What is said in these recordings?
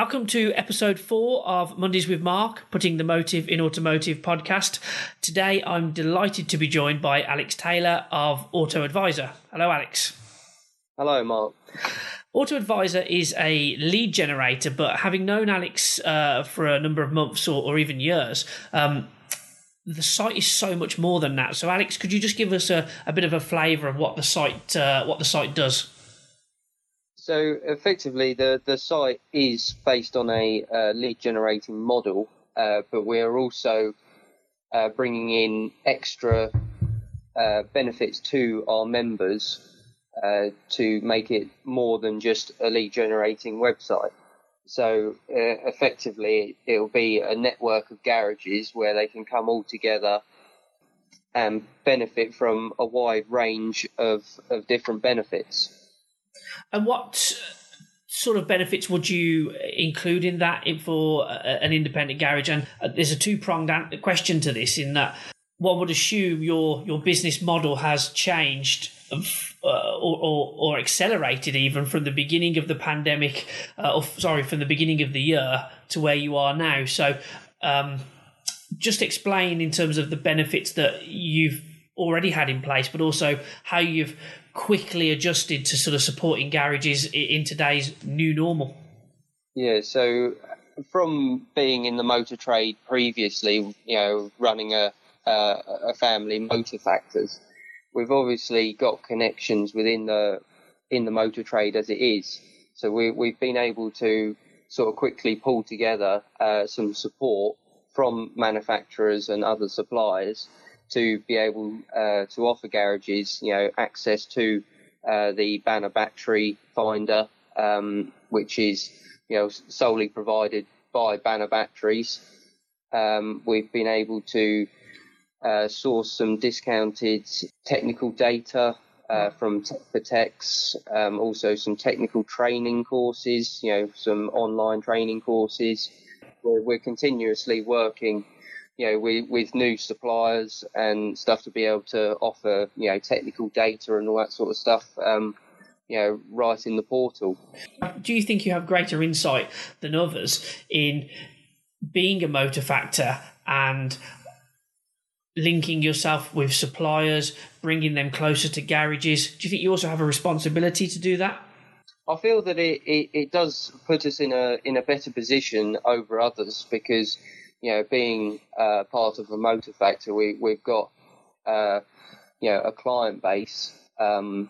Welcome to episode four of Mondays with Mark, putting the motive in automotive podcast. Today I'm delighted to be joined by Alex Taylor of Auto Advisor. Hello, Alex. Hello, Mark. Auto Advisor is a lead generator, but having known Alex uh, for a number of months or, or even years, um, the site is so much more than that. So, Alex, could you just give us a, a bit of a flavour of what the site uh, what the site does? So effectively, the, the site is based on a uh, lead generating model, uh, but we are also uh, bringing in extra uh, benefits to our members uh, to make it more than just a lead generating website. So uh, effectively, it'll be a network of garages where they can come all together and benefit from a wide range of, of different benefits. And what sort of benefits would you include in that for an independent garage? And uh, there's a two pronged question to this in that one would assume your your business model has changed uh, or, or, or, accelerated even from the beginning of the pandemic, uh, or sorry, from the beginning of the year to where you are now. So, um, just explain in terms of the benefits that you've already had in place, but also how you've quickly adjusted to sort of supporting garages in today's new normal? Yeah, so from being in the motor trade previously, you know, running a a, a family motor factors, we've obviously got connections within the in the motor trade as it is. So we we've been able to sort of quickly pull together uh, some support from manufacturers and other suppliers to be able uh, to offer garages, you know, access to uh, the Banner battery finder, um, which is, you know, solely provided by Banner batteries. Um, we've been able to uh, source some discounted technical data uh, from Tech4Techs, um, also some technical training courses, you know, some online training courses. We're, we're continuously working you know, with, with new suppliers and stuff to be able to offer, you know, technical data and all that sort of stuff, um, you know, right in the portal. Do you think you have greater insight than others in being a motor factor and linking yourself with suppliers, bringing them closer to garages? Do you think you also have a responsibility to do that? I feel that it, it, it does put us in a in a better position over others because you know, being uh, part of a motor factor, we, we've got, uh, you know, a client base, um,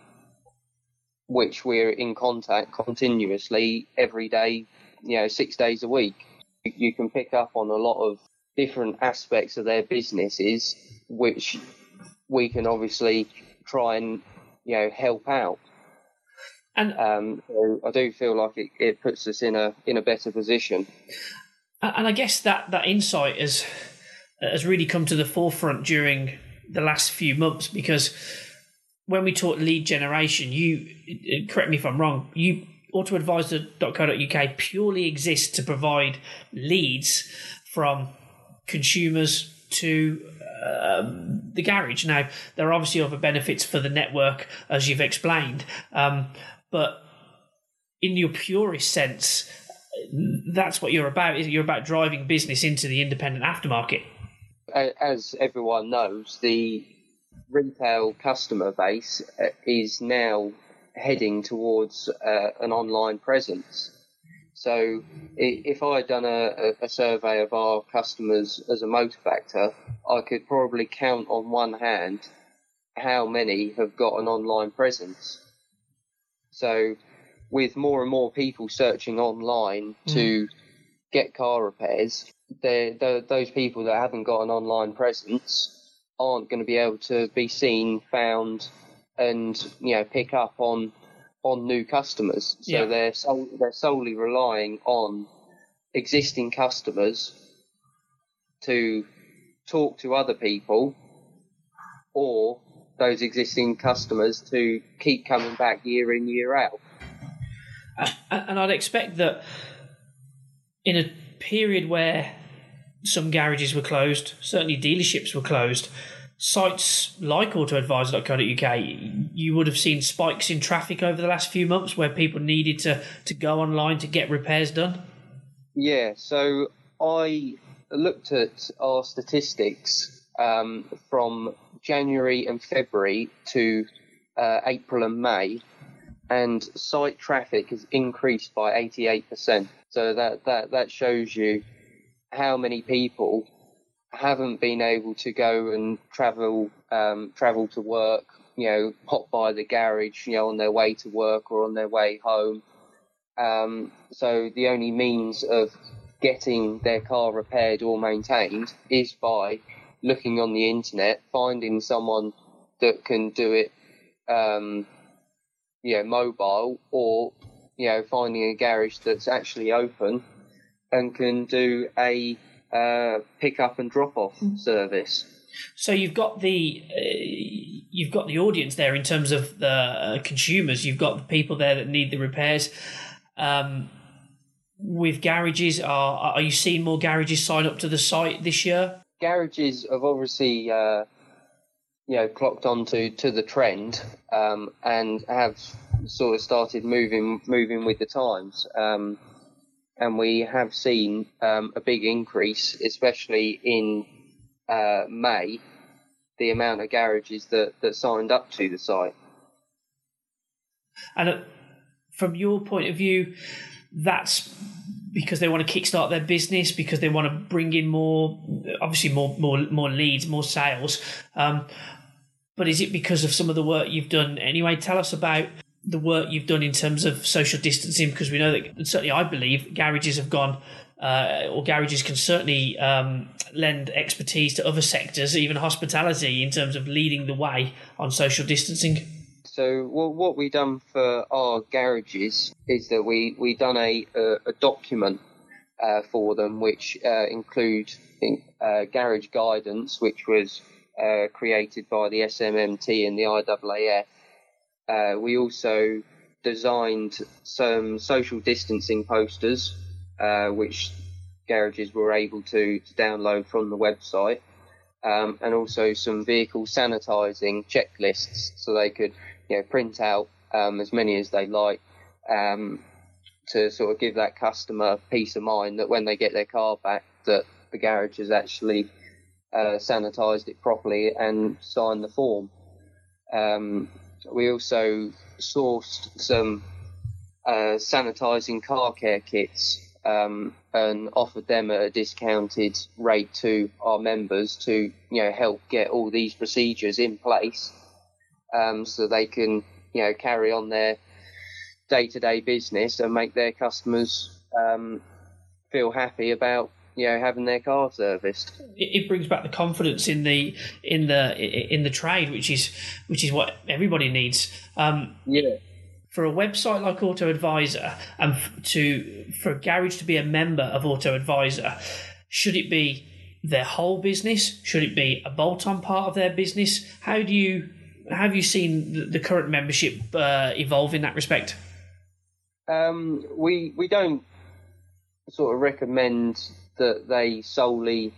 which we're in contact continuously every day, you know, six days a week. You can pick up on a lot of different aspects of their businesses, which we can obviously try and, you know, help out. And um, so I do feel like it, it puts us in a in a better position and I guess that that insight has has really come to the forefront during the last few months because when we talk lead generation, you correct me if I'm wrong, you autoadvisor.co.uk purely exists to provide leads from consumers to um, the garage. Now, there are obviously other benefits for the network, as you've explained, um, but in your purest sense, that's what you're about. You're about driving business into the independent aftermarket. As everyone knows, the retail customer base uh, is now heading towards uh, an online presence. So, if I had done a, a, survey of our customers as a motor factor, I could probably count on one hand how many have got an online presence. So, with more and more people searching online mm. to get car repairs, they're, they're, those people that haven't got an online presence aren't going to be able to be seen, found, and you know pick up on on new customers. So yeah. they're sol- they're solely relying on existing customers to talk to other people or those existing customers to keep coming back year in year out and I'd expect that in a period where some garages were closed, certainly dealerships were closed, sites like autoadvisor.co.uk, you would have seen spikes in traffic over the last few months where people needed to, to go online to get repairs done. Yeah, so I looked at our statistics um, from January and February to uh, April and May, and site traffic has increased by 88%. So that, that, that shows you how many people haven't been able to go and travel um, travel to work, you know, pop by the garage, you know, on their way to work or on their way home. Um, so the only means of getting their car repaired or maintained is by looking on the internet, finding someone that can do it, um, you know, mobile, or you know, finding a garage that's actually open and can do a uh, pick up and drop off service. So you've got the uh, you've got the audience there in terms of the uh, consumers. You've got the people there that need the repairs. Um, with garages, are are you seeing more garages sign up to the site this year? Garages have obviously, uh, you know, clocked onto to the trend um, and have sort of started moving moving with the times. Um, and we have seen um, a big increase, especially in uh, May, the amount of garages that, that signed up to the site. And uh, from your point of view, that's because they want to kickstart their business, because they want to bring in more, obviously more more more leads, more sales. Um, but is it because of some of the work you've done anyway? Tell us about the work you've done in terms of social distancing, because we know that certainly I believe garages have gone. Uh, or garages can certainly um, lend expertise to other sectors, even hospitality, in terms of leading the way on social distancing. So what, what we done for our garages is that we we done a a, a document uh, for them, which uh, include uh, garage guidance, which was uh, created by the SMMT and the IAAF. Uh, we also designed some social distancing posters, uh, which garages were able to, to download from the website. Um, and also some vehicle sanitizing checklists so they could you know, print out um, as many as they like um, to sort of give that customer peace of mind that when they get their car back, that the garage has actually uh, sanitized it properly and signed the form. Um, we also sourced some uh, sanitizing car care kits um, and offered them at a discounted rate to our members to you know help get all these procedures in place um, so they can you know carry on their day-to-day business and make their customers um, feel happy about you know having their car serviced. It, it, brings back the confidence in the in the in the trade, which is which is what everybody needs. Um, yeah. For a website like Auto Advisor, and to for a garage to be a member of Auto Advisor, should it be their whole business? Should it be a bolt-on part of their business? How do you have you seen the, current membership uh, evolve in that respect? Um, we we don't sort of recommend that they solely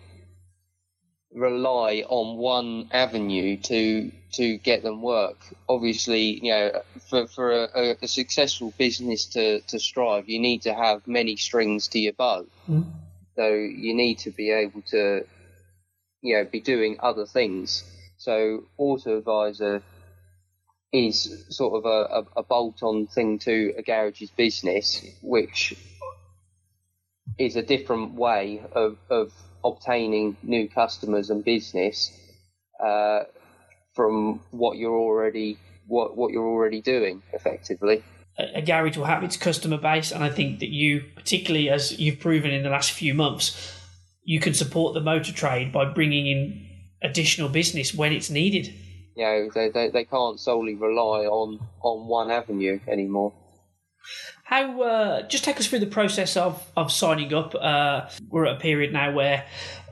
rely on one avenue to to get them work. Obviously, you know, for for a, a successful business to to strive, you need to have many strings to your bow. Mm. So you need to be able to, you know, be doing other things. So Auto Advisor is sort of a, a, a bolt-on thing to a garage's business, which is a different way of, of obtaining new customers and business uh, from what you're already what what you're already doing effectively. A, a garage will have its customer base, and I think that you, particularly as you've proven in the last few months, you can support the motor trade by bringing in additional business when it's needed. You know, they, they, they can't solely rely on, on one avenue anymore. How uh, just take us through the process of, of signing up. Uh, we're at a period now where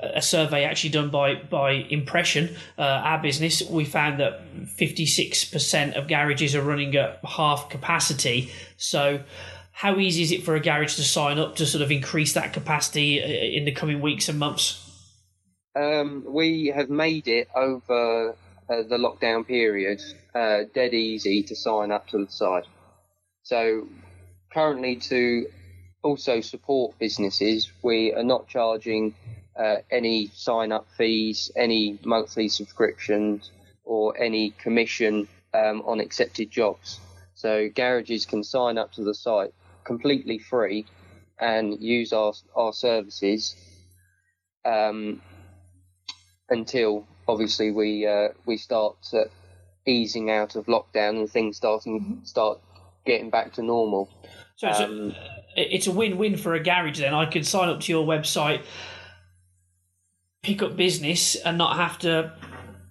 a survey actually done by by Impression, uh, our business, we found that fifty six percent of garages are running at half capacity. So, how easy is it for a garage to sign up to sort of increase that capacity uh, in the coming weeks and months? Um, we have made it over uh, the lockdown period uh, dead easy to sign up to the site. So currently to also support businesses. We are not charging uh, any sign up fees, any monthly subscriptions, or any commission um, on accepted jobs. So garages can sign up to the site completely free and use our our services um, until obviously we uh, we start uh, easing out of lockdown and things starting start getting back to normal. So it's, um, a, it's a win-win for a garage. Then I could sign up to your website, pick up business, and not have to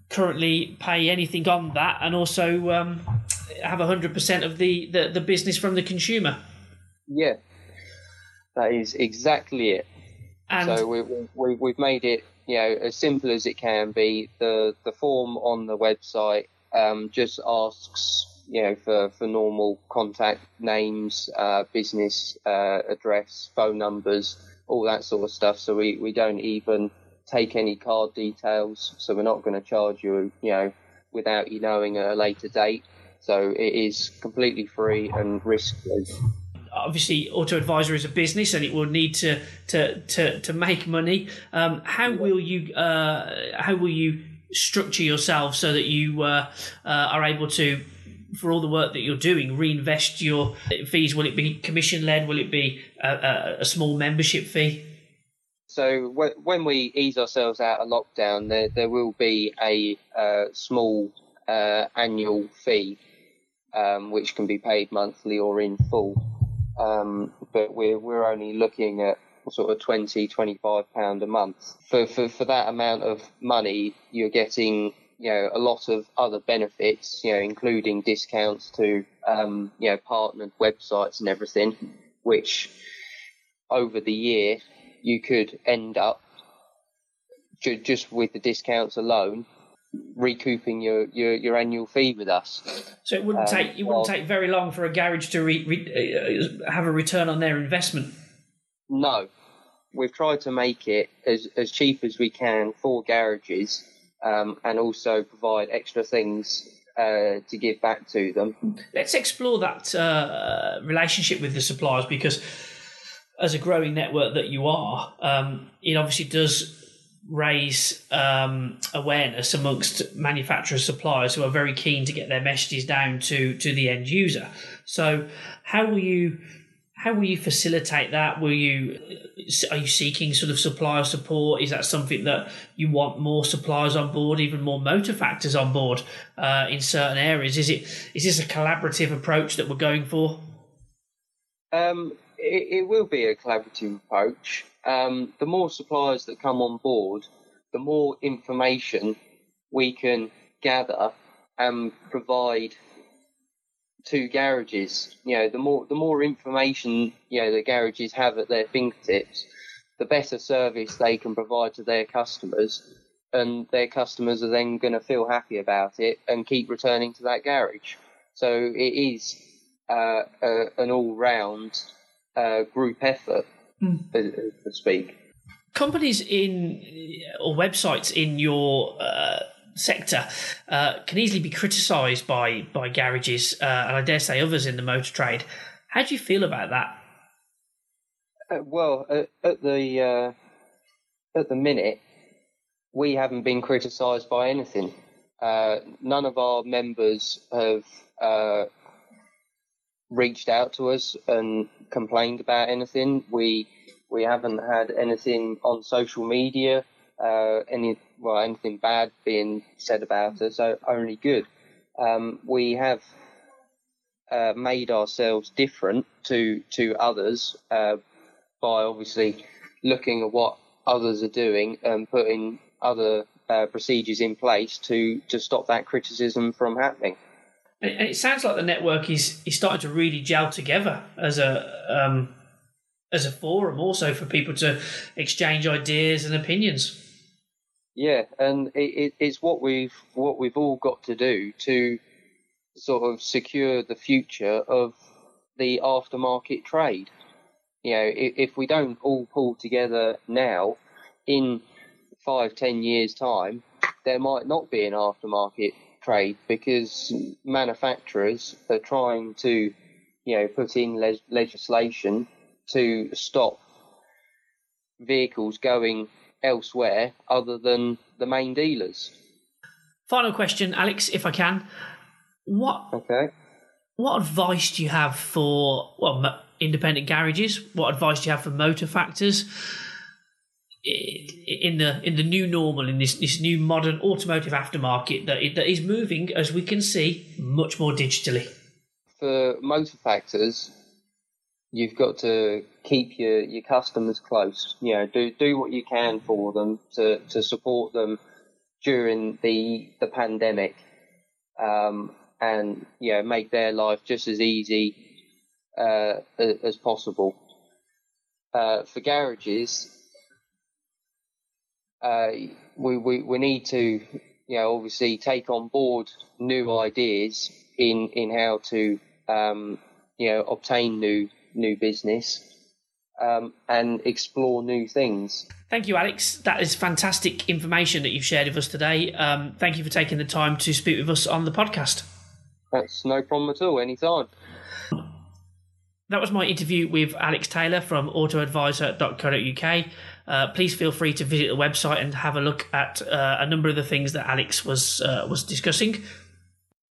currently pay anything on that, and also um, have hundred percent of the, the the business from the consumer. Yeah, that is exactly it. And so we, we, we've made it, you know, as simple as it can be. The the form on the website um, just asks, you know, for, for normal contact names, uh, business uh, address, phone numbers, all that sort of stuff. So we, we don't even take any card details. So we're not going to charge you, you know, without you knowing at a later date. So it is completely free and riskless obviously auto advisor is a business and it will need to to to, to make money um, how will you uh, how will you structure yourself so that you uh, uh, are able to for all the work that you're doing reinvest your fees. Will it be commission led will it be a, a, small membership fee? So when we ease ourselves out of lockdown there, there will be a uh, small uh, annual fee um, which can be paid monthly or in full. Um, but we're we're only looking at sort of 20 25 pound a month. For, for for that amount of money you're getting you know a lot of other benefits you know including discounts to um, you know partnered websites and everything which over the year you could end up just with the discounts alone recouping your, your, your annual fee with us. So it wouldn't um, take it wouldn't well, take very long for a garage to re, re, uh, have a return on their investment. No, we've tried to make it as as cheap as we can for garages, um, and also provide extra things uh, to give back to them. Let's explore that uh, relationship with the suppliers because, as a growing network that you are, um, it obviously does raise um, awareness amongst manufacturers suppliers who are very keen to get their messages down to to the end user so how will you how will you facilitate that will you are you seeking sort of supplier support? Is that something that you want more suppliers on board even more motor factors on board uh, in certain areas? Is it is this a collaborative approach that we're going for? Um, it, it will be a collaborative approach. Um, the more suppliers that come on board, the more information we can gather and provide to garages. You know, the more the more information you know the garages have at their fingertips, the better service they can provide to their customers, and their customers are then going to feel happy about it and keep returning to that garage. So it is uh, a, an all-round uh, group effort mm. to speak. Companies in or websites in your uh, sector uh, can easily be criticised by by garages uh, and I dare say others in the motor trade. How do you feel about that? Uh, well, at the uh, at the minute, we haven't been criticised by anything. Uh, none of our members have reached out to us and complained about anything. We we haven't had anything on social media, uh, any well anything bad being said about us. Only good. Um, we have uh, made ourselves different to to others uh, by obviously looking at what others are doing and putting other uh, procedures in place to to stop that criticism from happening. And it sounds like the network is is starting to really gel together as a um, as a forum, also for people to exchange ideas and opinions. Yeah, and it, it, it's what we've what we've all got to do to sort of secure the future of the aftermarket trade. You know, if, if we don't all pull together now, in five ten years time, there might not be an aftermarket trade because manufacturers are trying to, you know, put in le- legislation to stop vehicles going elsewhere other than the main dealers. Final question, Alex, if I can. What Okay. what advice do you have for well independent garages? What advice do you have for motor factors in the in the new normal in this this new modern automotive aftermarket that that is moving as we can see much more digitally? For motor factors, you've got to keep your, your customers close. You know, do do what you can for them to, to support them during the the pandemic, um, and you know make their life just as easy uh, as possible. Uh, for garages, uh, we, we we need to you know obviously take on board new ideas in in how to um, you know obtain new new business um, and explore new things. Thank you, Alex. That is fantastic information that you've shared with us today. Um, thank you for taking the time to speak with us on the podcast. That's no problem at all. Anytime. That was my interview with Alex Taylor from autoadvisor.co.uk. Uh, please feel free to visit the website and have a look at uh, a number of the things that Alex was uh, was discussing.